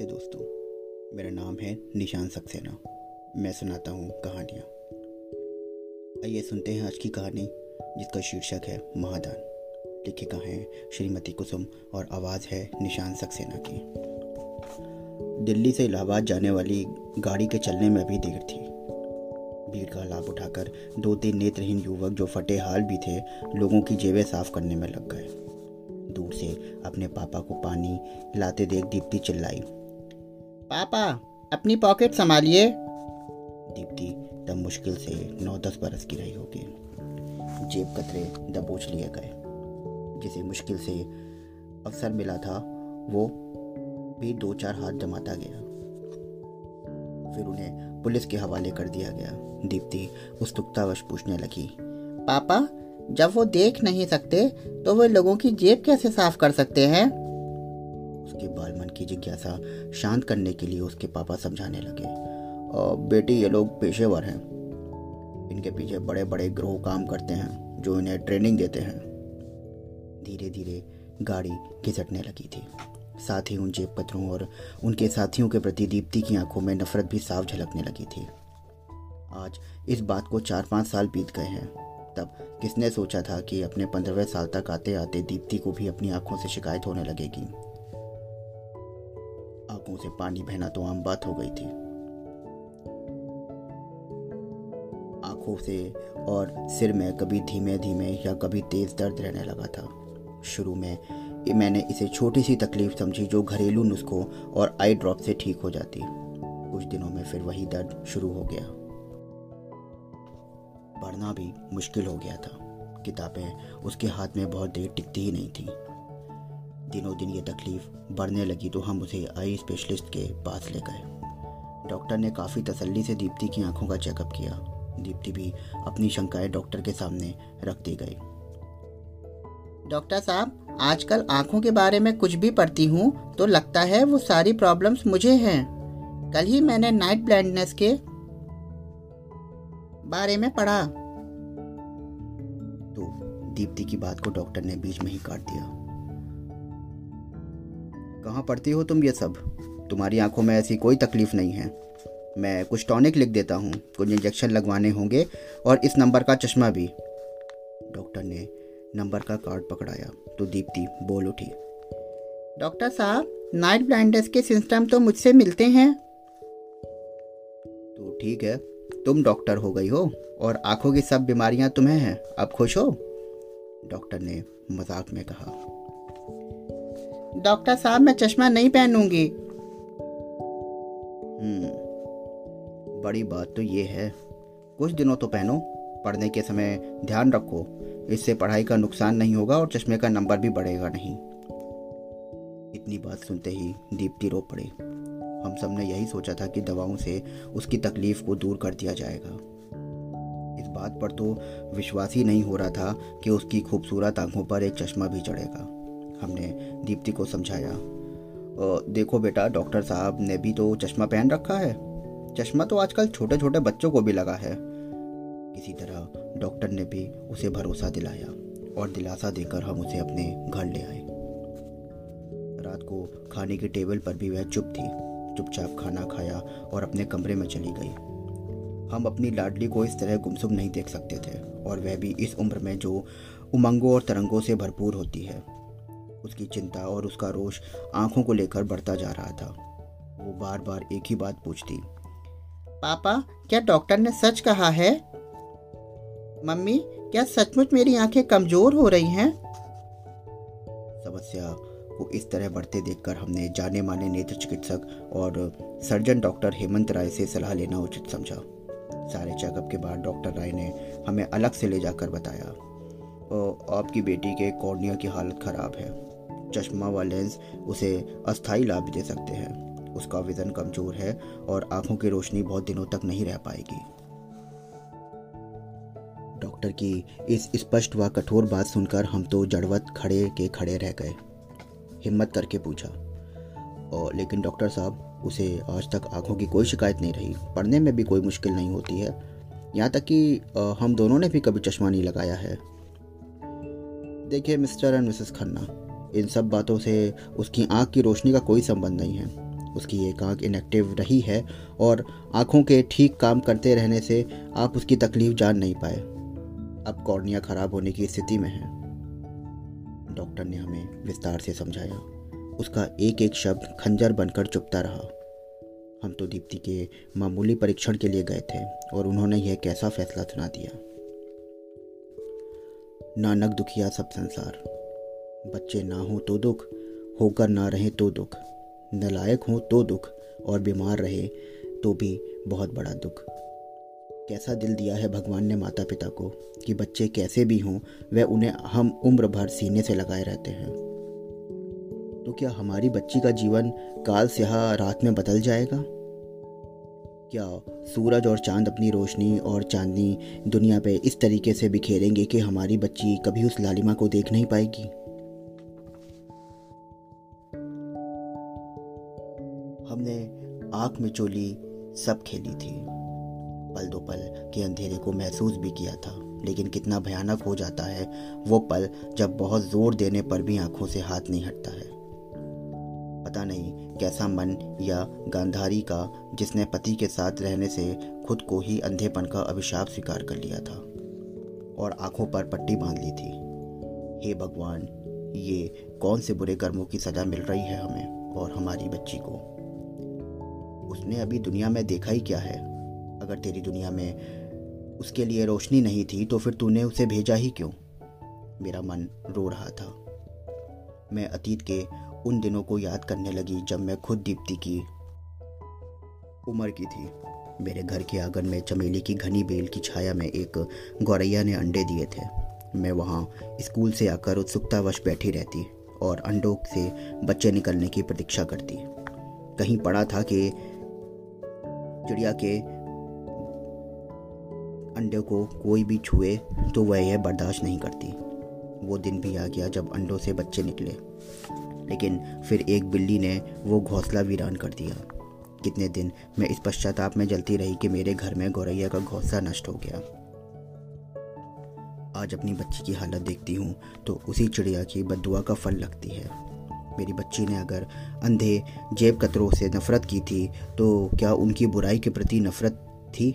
नमस्ते दोस्तों। मेरा नाम है निशान सक्सेना। मैं सुनाता हूँ कहानियाँ। आइए सुनते हैं आज की कहानी, जिसका शीर्षक है महादान। लिखिका हैं श्रीमती कुसुम और आवाज़ है निशान सक्सेना की। दिल्ली से इलाहाबाद जाने वाली गाड़ी के चलने में भी देर थी। भीड़ का लाभ उठाकर दो तीन नेत्रहीन युवक जो फटे हाल भी थे, लोगों की जेबें साफ़ करने में लग गए। दूर से अपने पापा को पानी, लाते देख दीप्ति चिल्लाई। पापा, अपनी पॉकेट संभालिए। दीप्ति तब मुश्किल से नौ दस बरस की रही होगी। जेब कतरे दबोच लिए गए। जिसे मुश्किल से अवसर मिला था, वो भी दो चार हाथ जमाता गया। फिर उन्हें पुलिस के हवाले कर दिया गया। दीप्ति उत्सुकतावश पूछने लगी, पापा, जब वो देख नहीं सकते तो वे लोगों की जेब कैसे साफ़ कर सकते हैं? उसके बाल मन की जिज्ञासा शांत करने के लिए उसके पापा समझाने लगे। बेटी, ये लोग पेशेवर हैं। इनके पीछे बड़े बड़े ग्रोह काम करते हैं, जो इन्हें ट्रेनिंग देते हैं। धीरे धीरे गाड़ी घिसटने लगी थी। साथ ही उन जेब पत्रों और उनके साथियों के प्रति दीप्ति की आँखों में नफरत भी साफ़ झलकने लगी थी। आज इस बात को चार पाँच साल बीत गए हैं। तब किसने सोचा था कि अपने पंद्रहवें साल तक आते आते दीप्ति को भी अपनी आँखों से शिकायत होने लगेगी? आँखों से पानी बहना तो आम बात हो गई थी। आँखों से और सिर में कभी धीमे धीमे या कभी तेज दर्द रहने लगा था। शुरू में मैंने इसे छोटी सी तकलीफ़ समझी जो घरेलू नुस्खों और आई ड्रॉप से ठीक हो जाती। कुछ दिनों में फिर वही दर्द शुरू हो गया। पढ़ना भी मुश्किल हो गया था। किताबें उसके हाथ में बहुत देर टिकती ही नहीं थी। दिनों दिन ये तकलीफ़ बढ़ने लगी तो हम उसे आई स्पेशलिस्ट के पास ले गए। डॉक्टर ने काफ़ी तसल्ली से दीप्ति की आँखों का चेकअप किया। दीप्ति भी अपनी शंकाएँ डॉक्टर के सामने रख दी गई। डॉक्टर साहब, आजकल आँखों के बारे में कुछ भी पढ़ती हूँ तो लगता है वो सारी प्रॉब्लम्स मुझे हैं। कल ही मैंने नाइट ब्लाइंडनेस के बारे में पढ़ा। तो दीप्ति की बात को डॉक्टर ने बीच में ही काट दिया। कहाँ पढ़ती हो तुम ये सब? तुम्हारी आँखों में ऐसी कोई तकलीफ़ नहीं है। मैं कुछ टॉनिक लिख देता हूँ। कुछ इंजेक्शन लगवाने होंगे और इस नंबर का चश्मा भी। डॉक्टर ने नंबर का कार्ड पकड़ाया। तो दीप्ति बोल उठी, डॉक्टर साहब, नाइट ब्लाइंडनेस के सिस्टम तो मुझसे मिलते हैं। तो ठीक है, तुम डॉक्टर हो गई हो और आँखों की सब बीमारियाँ तुम्हें हैं। अब खुश हो? डॉक्टर ने मज़ाक में कहा डॉक्टर साहब, मैं चश्मा नहीं पहनूँगी। हम्म बड़ी बात तो ये है। कुछ दिनों तो पहनो, पढ़ने के समय ध्यान रखो। इससे पढ़ाई का नुकसान नहीं होगा और चश्मे का नंबर भी बढ़ेगा नहीं। इतनी बात सुनते ही दीप्ति रो पड़ी। हम सबने यही सोचा था कि दवाओं से उसकी तकलीफ़ को दूर कर दिया जाएगा। इस बात पर तो विश्वास ही नहीं हो रहा था कि उसकी खूबसूरत आँखों पर एक चश्मा भी चढ़ेगा। हमने दीप्ति को समझाया। देखो बेटा, डॉक्टर साहब ने भी तो चश्मा पहन रखा है। चश्मा तो आजकल छोटे छोटे बच्चों को भी लगा है। किसी तरह डॉक्टर ने भी उसे भरोसा दिलाया और दिलासा देकर हम उसे अपने घर ले आए। रात को खाने की टेबल पर भी वह चुप थी। चुपचाप खाना खाया और अपने कमरे में चली गई। हम अपनी लाडली को इस तरह गुमसुम नहीं देख सकते थे और वह भी इस उम्र में जो उमंगों और तरंगों से भरपूर होती है। उसकी चिंता और उसका रोष आँखों को लेकर बढ़ता जा रहा था। वो बार बार एक ही बात पूछती, पापा, क्या डॉक्टर ने सच कहा है? मम्मी, क्या सचमुच मेरी आँखें कमज़ोर हो रही हैं? समस्या को इस तरह बढ़ते देखकर हमने जाने माने नेत्र चिकित्सक और सर्जन डॉक्टर हेमंत राय से सलाह लेना उचित समझा। सारे चेकअप के बाद डॉक्टर राय ने हमें अलग से ले जाकर बताया आपकी बेटी के कॉर्निया की हालत खराब है। चश्मा व लेंस उसे अस्थायी लाभ दे सकते हैं। उसका विजन कमज़ोर है और आँखों की रोशनी बहुत दिनों तक नहीं रह पाएगी। डॉक्टर की इस स्पष्ट व कठोर बात सुनकर हम तो जड़वत खड़े के खड़े रह गए। हिम्मत करके पूछा और लेकिन डॉक्टर साहब, उसे आज तक आँखों की कोई शिकायत नहीं रही। पढ़ने में भी कोई मुश्किल नहीं होती है। यहाँ तक कि हम दोनों ने भी कभी चश्मा नहीं लगाया है। देखिए मिस्टर एंड मिसेस खन्ना इन सब बातों से उसकी आँख की रोशनी का कोई संबंध नहीं है। उसकी एक आँख इनएक्टिव रही है और आँखों के ठीक काम करते रहने से आप उसकी तकलीफ़ जान नहीं पाए। अब कॉर्निया खराब होने की स्थिति में है। डॉक्टर ने हमें विस्तार से समझाया। उसका एक एक शब्द खंजर बनकर चुपता रहा। हम तो दीप्ति के मामूली परीक्षण के लिए गए थे और उन्होंने यह कैसा फैसला सुना दिया। नानक दुखिया सब संसार। बच्चे ना हो तो दुख, होकर ना रहे तो दुख। नलायक हो तो दुख और बीमार रहे तो भी बहुत बड़ा दुख। कैसा दिल दिया है भगवान ने माता पिता को कि बच्चे कैसे भी हों वह उन्हें हम उम्र भर सीने से लगाए रहते हैं। तो क्या हमारी बच्ची का जीवन काल स्याह रात में बदल जाएगा? क्या सूरज और चाँद अपनी रोशनी और चांदनी दुनिया पे इस तरीके से बिखेरेंगे कि हमारी बच्ची कभी उस लालिमा को देख नहीं पाएगी? आँख में चोली सब खेली थी। पल दो पल के अंधेरे को महसूस भी किया था, लेकिन कितना भयानक हो जाता है वो पल जब बहुत ज़ोर देने पर भी आँखों से हाथ नहीं हटता है। पता नहीं कैसा मन या गांधारी का जिसने पति के साथ रहने से खुद को ही अंधेपन का अभिशाप स्वीकार कर लिया था और आँखों पर पट्टी बाँध ली थी। हे भगवान, ये कौन से बुरे कर्मों की सजा मिल रही है हमें और हमारी बच्ची को? उसने अभी दुनिया में देखा ही क्या है? अगर तेरी दुनिया में उसके लिए रोशनी नहीं थी तो फिर तूने उसे भेजा ही क्यों? मेरा मन रो रहा था। मैं अतीत के उन दिनों को याद करने लगी जब मैं खुद दीप्ति की उम्र की थी। मेरे घर के आँगन में चमेली की घनी बेल की छाया में एक गौरैया ने अंडे दिए थे। मैं वहाँ स्कूल से आकर उत्सुकतावश बैठी रहती और अंडों से बच्चे निकलने की प्रतीक्षा करती। कहीं पड़ा था कि चिड़िया के अंडे को कोई भी छुए तो वह यह बर्दाश्त नहीं करती। वो दिन भी आ गया जब अंडों से बच्चे निकले। लेकिन फिर एक बिल्ली ने वो घोंसला वीरान कर दिया। कितने दिन, मैं इस पश्चाताप में जलती रही कि मेरे घर में गौरैया का घोंसला नष्ट हो गया। आज अपनी बच्ची की हालत देखती हूँ तो उसी चिड़िया की बदुआ का फल लगती है। मेरी बच्ची ने अगर अंधे जेब कतरों से नफरत की थी तो क्या उनकी बुराई के प्रति नफरत थी?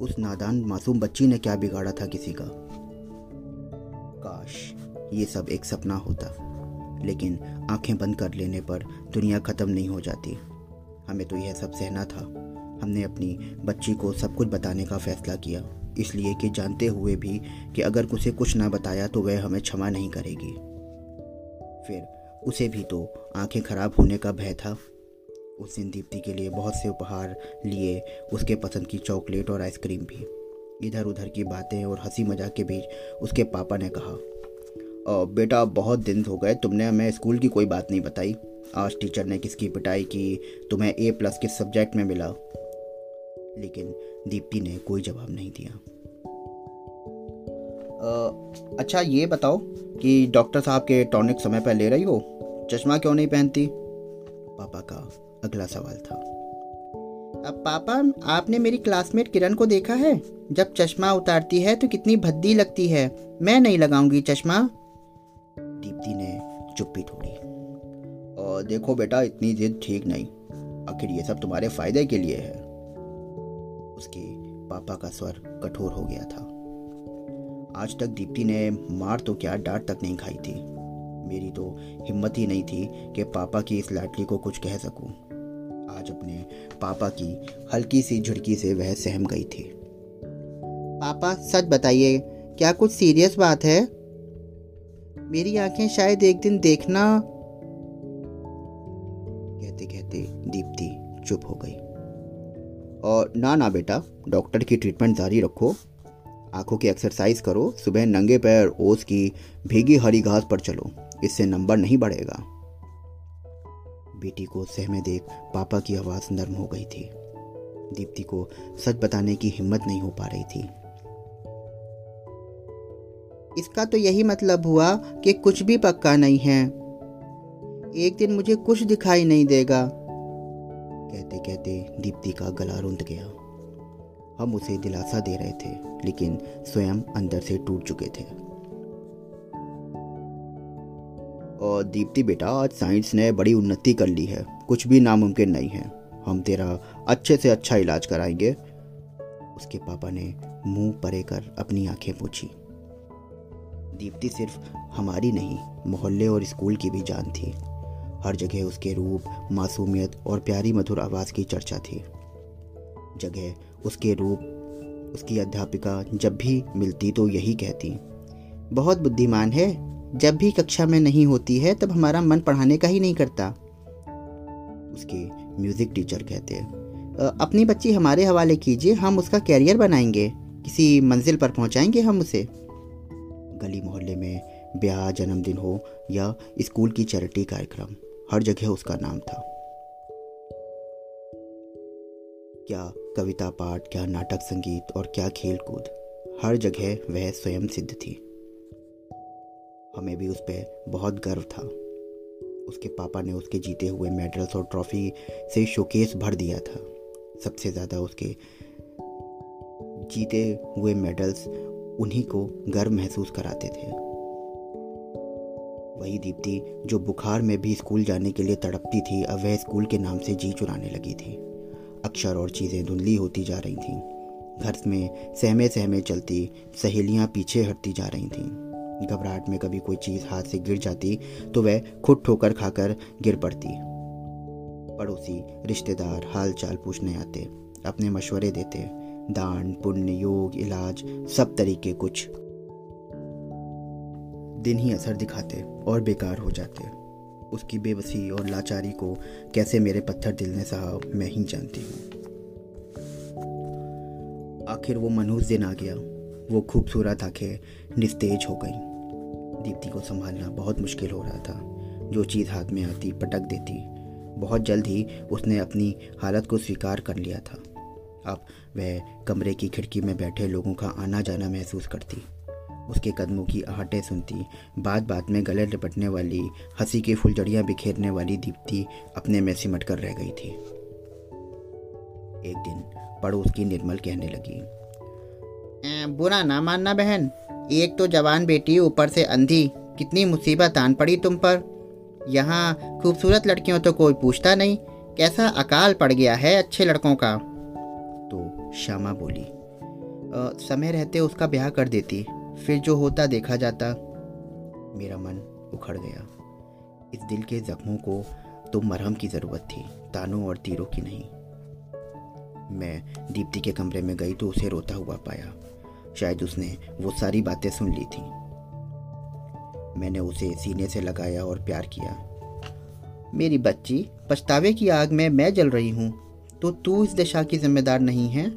उस नादान मासूम बच्ची ने क्या बिगाड़ा था किसी का? काश ये सब एक सपना होता, लेकिन आँखें बंद कर लेने पर दुनिया ख़त्म नहीं हो जाती। हमें तो यह सब सहना था। हमने अपनी बच्ची को सब कुछ बताने का फैसला किया, इसलिए कि जानते हुए भी कि अगर उसे कुछ ना बताया तो वह हमें क्षमा नहीं करेगी। फिर उसे भी तो आँखें खराब होने का भय था। उस दिन दीप्ति के लिए बहुत से उपहार लिए उसके पसंद की चॉकलेट और आइसक्रीम भी। इधर उधर की बातें और हँसी मज़ाक के बीच उसके पापा ने कहा बेटा बहुत दिन हो गए तुमने हमें स्कूल की कोई बात नहीं बताई। आज टीचर ने किसकी पिटाई की तुम्हें ए प्लस किस सब्जेक्ट में मिला? लेकिन दीप्ति ने कोई जवाब नहीं दिया। आ, अच्छा ये बताओ कि डॉक्टर साहब के टॉनिक समय पर ले रही हो? चश्मा क्यों नहीं पहनती? पापा का अगला सवाल था। अब पापा, आपने मेरी क्लासमेट किरण को देखा है? जब चश्मा उतारती है तो कितनी भद्दी लगती है। मैं नहीं लगाऊँगी चश्मा। दीप्ति ने चुप्पी तोड़ी। और देखो बेटा, इतनी जिद ठीक नहीं। आखिर ये सब तुम्हारे फ़ायदे के लिए है। उसके पापा का स्वर कठोर हो गया था। आज तक दीप्ति ने मार तो क्या डांट तक नहीं खाई थी। मेरी तो हिम्मत ही नहीं थी कि पापा की इस लाडली को कुछ कह सकूँ। आज अपने पापा की हल्की सी झुड़की से वह सहम गई थी। पापा सच बताइए क्या कुछ सीरियस बात है? मेरी आँखें शायद एक दिन देखना। कहते कहते दीप्ति चुप हो गई। और ना ना बेटा डॉक्टर की ट्रीटमेंट जारी रखो। आँखों की एक्सरसाइज करो। सुबह नंगे पैर, ओस की भीगी हरी घास पर चलो। इससे नंबर नहीं बढ़ेगा। बेटी को सहमे देख पापा की आवाज़ नर्म हो गई थी। दीप्ति को सच बताने की हिम्मत नहीं हो पा रही थी। इसका तो यही मतलब हुआ कि कुछ भी पक्का नहीं है। एक दिन मुझे कुछ दिखाई नहीं देगा। कहते कहते दीप्ति का गला रुंध गया। हम उसे दिलासा दे रहे थे, लेकिन स्वयं अंदर से टूट चुके थे। और दीप्ति बेटा, आज साइंस ने बड़ी उन्नति कर ली है। कुछ भी नामुमकिन नहीं है। हम तेरा अच्छे से अच्छा इलाज कराएँगे। उसके पापा ने मुँह परे कर अपनी आँखें पूछी। दीप्ति सिर्फ़ हमारी नहीं, मोहल्ले और स्कूल की भी जान थी। हर जगह उसके रूप, मासूमियत और प्यारी मधुर आवाज़ की चर्चा थी। जगह, उसके रूप, उसकी अध्यापिका जब भी मिलती तो यही कहती। बहुत बुद्धिमान है, जब भी कक्षा में नहीं होती है, तब हमारा मन पढ़ाने का ही नहीं करता। उसके म्यूज़िक टीचर कहते अपनी बच्ची हमारे हवाले कीजिए, हम उसका कैरियर बनाएँगे। किसी मंजिल पर पहुंचाएँगे हम उसे। गली मोहल्ले में ब्याह, जन्मदिन हो या स्कूल की चैरिटी कार्यक्रम, हर जगह उसका नाम था। क्या कविता, पाठ, क्या नाटक, संगीत और क्या खेल कूद। हर जगह वह स्वयं सिद्ध थी। हमें भी उस पर बहुत गर्व था। उसके पापा ने उसके जीते हुए मेडल्स और ट्रॉफी से शोकेस भर दिया था। सबसे ज़्यादा उसके जीते हुए मेडल्स उन्हीं को गर्व महसूस कराते थे। वही दीप्ति, जो बुखार में भी स्कूल जाने के लिए तड़पती थी, अब वह स्कूल के नाम से जी चुराने लगी थी। अक्षर और चीज़ें धुंधली होती जा रही थीं। घर में सहमे सहमे चलती सहेलियाँ पीछे हटती जा रही थीं। घबराहट में कभी कोई चीज़ हाथ से गिर जाती तो वह खुद ठोकर खाकर गिर पड़ती। पड़ोसी, रिश्तेदार हाल चाल पूछने आते, अपने मशवरे देते, दान, पुण्य, योग, इलाज, सब तरीके कुछ। दिन ही असर दिखाते और बेकार हो जाते। उसकी बेबसी और लाचारी को कैसे मेरे पत्थर दिल ने सहा, मैं ही जानती हूँ। आखिर वो मनहूस दिन आ गया। वो खूबसूरत आँखें निस्तेज हो गई। दीप्ति को संभालना बहुत मुश्किल हो रहा था। जो चीज़ हाथ में आती, पटक देती, बहुत जल्द ही उसने अपनी हालत को स्वीकार कर लिया था। अब वह कमरे की खिड़की में बैठे लोगों का आना जाना महसूस करती। उसके कदमों की आहटें सुनती। बात बात में गले लिपटने वाली हँसी की फुलझड़ियाँ बिखेरने वाली दीप्ति अपने में सिमट कर रह गई थी। एक दिन पड़ोस की निर्मल कहने लगी बुरा ना मानना बहन। एक तो जवान बेटी ऊपर से अंधी। कितनी मुसीबत आन पड़ी तुम पर। यहाँ खूबसूरत लड़कियों तो कोई पूछता नहीं। कैसा अकाल पड़ गया है अच्छे लड़कों का? तो श्यामा बोली आ, समय रहते उसका ब्याह कर देती। फिर जो होता देखा जाता, मेरा मन उखड़ गया। इस दिल के जख्मों को तो मरहम की ज़रूरत थी, तानों और तीरों की नहीं। मैं दीप्ति के कमरे में गई तो उसे रोता हुआ पाया। शायद उसने वो सारी बातें सुन ली थी। मैंने उसे सीने से लगाया और प्यार किया। मेरी बच्ची, पछतावे की आग में मैं जल रही हूँ तो तू इस दशा की जिम्मेदार नहीं है?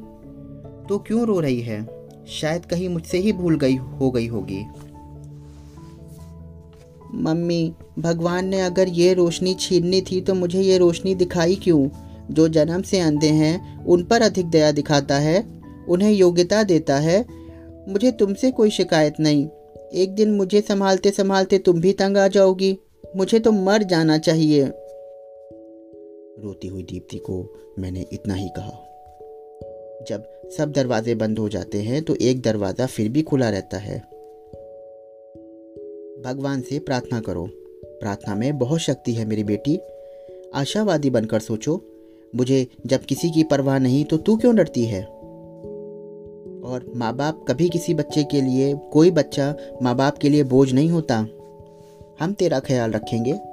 तो क्यों रो रही है? शायद कहीं मुझसे ही भूल गई हो गई होगी। मम्मी, भगवान ने अगर ये रोशनी छीननी थी तो मुझे ये रोशनी दिखाई क्यों? जो जन्म से अंधे हैं, उन पर अधिक दया दिखाता है, उन्हें योग्यता देता है। मुझे तुमसे कोई शिकायत नहीं। एक दिन मुझे संभालते संभालते तुम भी तंग आ जाओगी। मुझे तो मर जाना चाहिए। रोती हुई दीप्ति को मैंने इतना ही कहा। जब सब दरवाजे बंद हो जाते हैं तो एक दरवाज़ा फिर भी खुला रहता है। भगवान से प्रार्थना करो। प्रार्थना में बहुत शक्ति है मेरी बेटी। आशावादी बनकर सोचो, मुझे जब किसी की परवाह नहीं तो तू क्यों डरती है? और माँ बाप कभी किसी बच्चे के लिए, कोई बच्चा माँ बाप के लिए बोझ नहीं होता। हम तेरा ख्याल रखेंगे।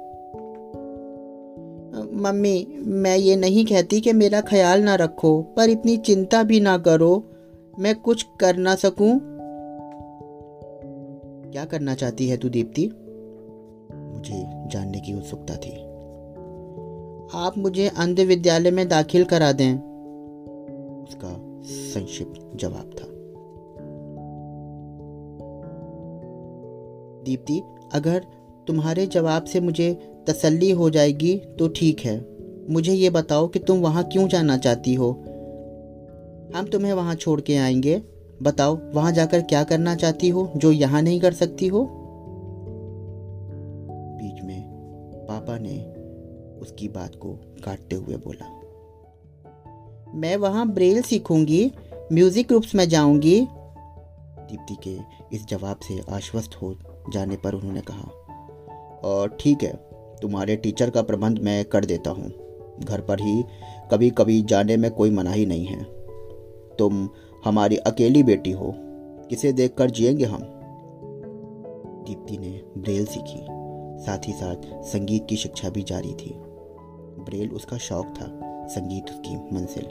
मम्मी, मैं ये नहीं कहती कि मेरा ख्याल ना रखो, पर इतनी चिंता भी ना करो। मैं कुछ कर ना सकूँ। क्या करना चाहती है तू दीप्ति? मुझे जानने की उत्सुकता थी। आप मुझे अंध विद्यालय में दाखिल करा दें। उसका संक्षिप्त जवाब था। दीप्ति, अगर तुम्हारे जवाब से मुझे तसल्ली हो जाएगी तो ठीक है। मुझे ये बताओ कि तुम वहाँ क्यों जाना चाहती हो? हम तुम्हें वहाँ छोड़ के आएँगे। बताओ, वहाँ जाकर क्या करना चाहती हो, जो यहाँ नहीं कर सकती हो? बीच में पापा ने उसकी बात को काटते हुए बोला, मैं वहाँ ब्रेल सीखूँगी, म्यूज़िक ग्रुप्स में जाऊँगी। दीप्ति के इस जवाब से आश्वस्त हो जाने पर उन्होंने कहा ठीक है, तुम्हारे टीचर का प्रबंध मैं कर देता हूँ। घर पर ही कभी कभी जाने में कोई मनाही नहीं है। तुम हमारी अकेली बेटी हो, किसे देखकर जिएँगे हम? दीप्ति ने ब्रेल सीखी, साथ ही साथ संगीत की शिक्षा भी जारी थी। ब्रेल उसका शौक था, संगीत उसकी मंजिल।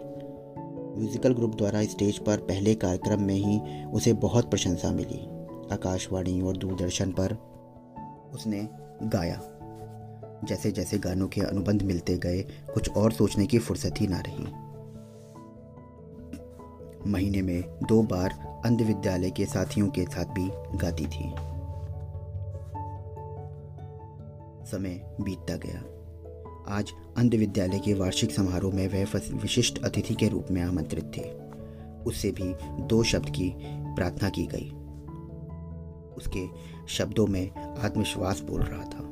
म्यूजिकल ग्रुप द्वारा स्टेज पर पहले कार्यक्रम में ही उसे बहुत प्रशंसा मिली। आकाशवाणी और दूरदर्शन पर उसने गाया। जैसे जैसे गानों के अनुबंध मिलते गए, कुछ और सोचने की फुर्सत ही ना रही। महीने में दो बार अंध विद्यालय के साथियों के साथ भी गाती थी। समय बीतता गया। आज अंध विद्यालय के वार्षिक समारोह में वह विशिष्ट अतिथि के रूप में आमंत्रित थे। उससे भी दो शब्द की प्रार्थना की गई। उसके शब्दों में आत्मविश्वास बोल रहा था।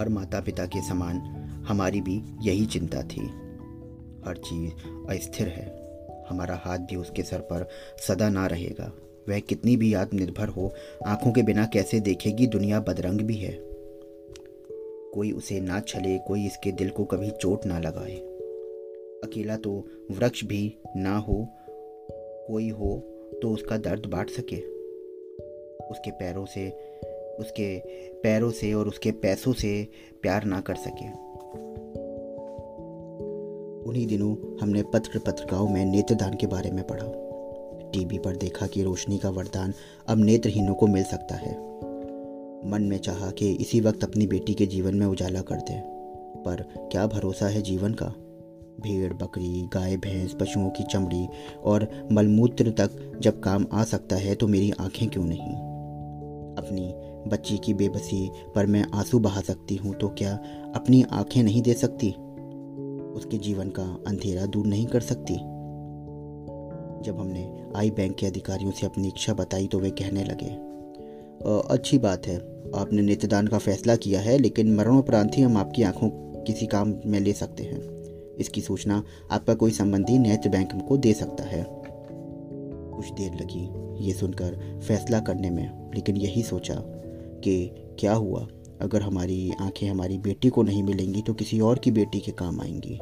हर माता पिता के समान हमारी भी यही चिंता थी। हर चीज़ अस्थिर है। हमारा हाथ भी उसके सर पर सदा ना रहेगा। वह कितनी भी आत्मनिर्भर हो, आँखों के बिना कैसे देखेगी दुनिया बदरंग भी है। कोई उसे ना छले, कोई इसके दिल को कभी चोट ना लगाए। अकेला तो वृक्ष भी ना हो, कोई हो तो उसका दर्द बांट सके। उसके पैरों से, उसके पैरों से और उसके पैसों से प्यार ना कर सके। उन्हीं दिनों हमने पत्र पत्रिकाओं में नेत्रदान के बारे में पढ़ा। टीवी पर देखा कि रोशनी का वरदान अब नेत्रहीनों को मिल सकता है। मन में चाहा कि इसी वक्त अपनी बेटी के जीवन में उजाला कर दे, पर क्या भरोसा है जीवन का? भेड़, बकरी, गाय, भैंस, पशुओं की चमड़ी और मलमूत्र तक जब काम आ सकता है तो मेरी आँखें क्यों नहीं? अपनी बच्ची की बेबसी पर मैं आँसू बहा सकती हूँ तो क्या अपनी आँखें नहीं दे सकती? उसके जीवन का अंधेरा दूर नहीं कर सकती। जब हमने आई बैंक के अधिकारियों से अपनी इच्छा बताई तो वे कहने लगे अच्छी बात है, आपने नेत्रदान का फैसला किया है, लेकिन मरणोपरांत ही हम आपकी आँखों किसी काम में ले सकते हैं। इसकी सूचना आपका कोई संबंधी नेत्र बैंक को दे सकता है। कुछ देर लगी, ये सुनकर फैसला करने में, लेकिन यही सोचा कि क्या हुआ? अगर हमारी आँखें हमारी बेटी को नहीं मिलेंगी तो किसी और की बेटी के काम आएँगी।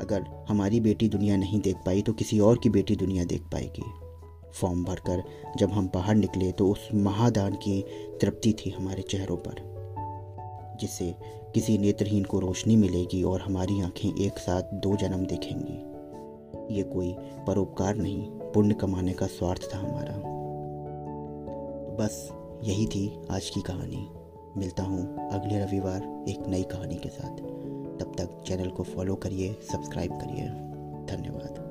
अगर हमारी बेटी दुनिया नहीं देख पाई तो किसी और की बेटी दुनिया देख पाएगी। फॉर्म भरकर जब हम बाहर निकले तो उस महादान की तृप्ति थी हमारे चेहरों पर, जिससे किसी नेत्रहीन को रोशनी मिलेगी और हमारी आँखें एक साथ दो जन्म देखेंगी। ये कोई परोपकार नहीं, पुण्य कमाने का स्वार्थ था हमारा। बस यही थी आज की कहानी। मिलता हूँ अगले रविवार एक नई कहानी के साथ। तब तक चैनल को फॉलो करिए, सब्सक्राइब करिए। धन्यवाद।